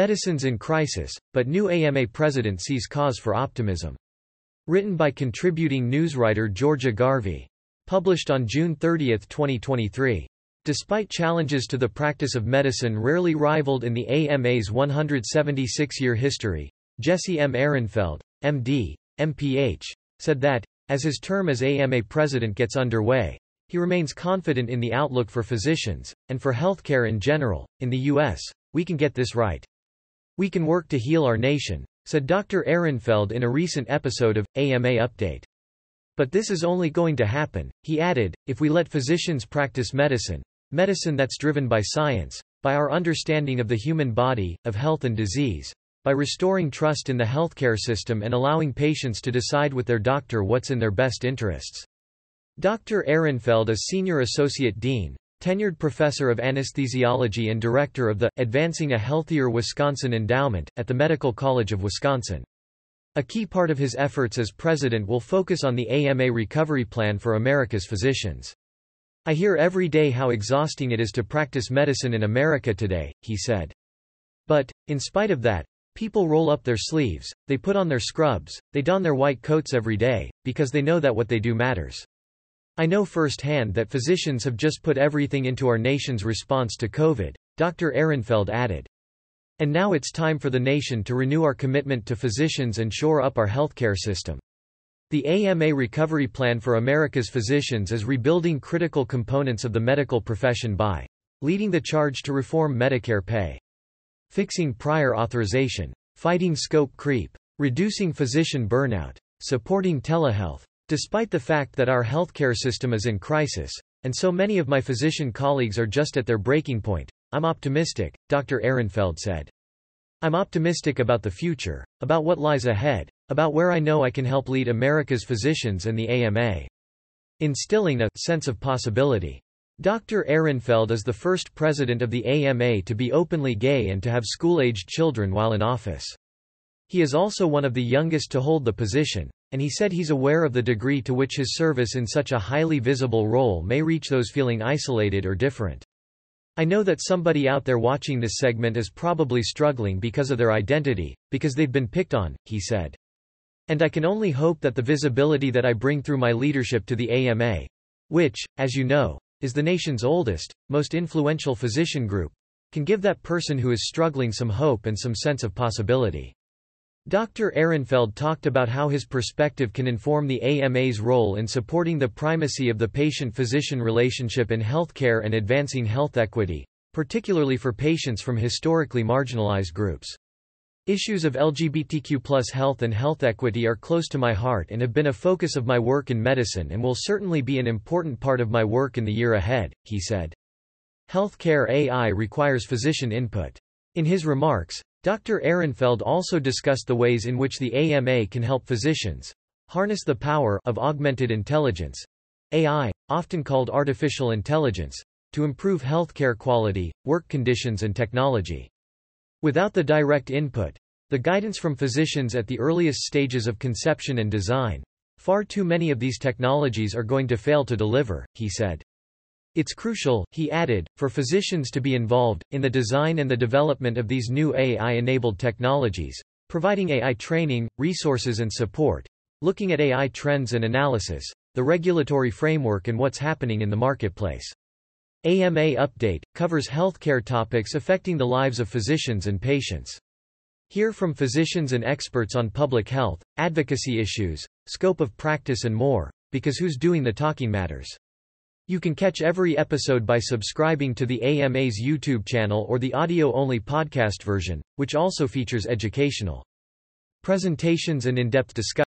Medicine's in crisis, but new AMA president sees cause for optimism. Written by contributing newswriter Georgia Garvey. Published on June 30, 2023. Despite challenges to the practice of medicine rarely rivaled in the AMA's 176-year history, Jesse M. Ehrenfeld, MD, MPH, said that, as his term as AMA president gets underway, he remains confident in the outlook for physicians, and for healthcare in general. In the U.S., we can get this right. We can work to heal our nation, said Dr. Ehrenfeld in a recent episode of AMA Update. But this is only going to happen, he added, if we let physicians practice medicine, medicine that's driven by science, by our understanding of the human body, of health and disease, by restoring trust in the healthcare system and allowing patients to decide with their doctor what's in their best interests. Dr. Ehrenfeld is Senior Associate Dean, tenured professor of anesthesiology and director of the Advancing a Healthier Wisconsin Endowment, at the Medical College of Wisconsin. A key part of his efforts as president will focus on the AMA Recovery Plan for America's physicians. I hear every day how exhausting it is to practice medicine in America today, he said. But, in spite of that, people roll up their sleeves, they put on their scrubs, they don their white coats every day, because they know that what they do matters. I know firsthand that physicians have just put everything into our nation's response to COVID, Dr. Ehrenfeld added. And now it's time for the nation to renew our commitment to physicians and shore up our healthcare system. The AMA Recovery Plan for America's Physicians is rebuilding critical components of the medical profession by leading the charge to reform Medicare pay, fixing prior authorization, fighting scope creep, reducing physician burnout, supporting telehealth, Despite the fact that our healthcare system is in crisis, and so many of my physician colleagues are just at their breaking point, I'm optimistic, Dr. Ehrenfeld said. I'm optimistic about the future, about what lies ahead, about where I know I can help lead America's physicians and the AMA. Instilling a sense of possibility. Dr. Ehrenfeld is the first president of the AMA to be openly gay and to have school-aged children while in office. He is also one of the youngest to hold the position, and he said he's aware of the degree to which his service in such a highly visible role may reach those feeling isolated or different. I know that somebody out there watching this segment is probably struggling because of their identity, because they've been picked on, he said. And I can only hope that the visibility that I bring through my leadership to the AMA, which, as you know, is the nation's oldest, most influential physician group, can give that person who is struggling some hope and some sense of possibility. Dr. Ehrenfeld talked about how his perspective can inform the AMA's role in supporting the primacy of the patient-physician relationship in healthcare and advancing health equity, particularly for patients from historically marginalized groups. Issues of LGBTQ plus health and health equity are close to my heart and have been a focus of my work in medicine and will certainly be an important part of my work in the year ahead, he said. Healthcare AI requires physician input. In his remarks, Dr. Ehrenfeld also discussed the ways in which the AMA can help physicians harness the power of augmented intelligence, AI, often called artificial intelligence, to improve healthcare quality, work conditions and technology. Without the direct input, the guidance from physicians at the earliest stages of conception and design, far too many of these technologies are going to fail to deliver, he said. It's crucial, he added, for physicians to be involved, in the design and the development of these new AI-enabled technologies, providing AI training, resources and support, looking at AI trends and analysis, the regulatory framework and what's happening in the marketplace. AMA Update, covers healthcare topics affecting the lives of physicians and patients. Hear from physicians and experts on public health, advocacy issues, scope of practice and more, because who's doing the talking matters. You can catch every episode by subscribing to the AMA's YouTube channel or the audio-only podcast version, which also features educational presentations and in-depth discussions.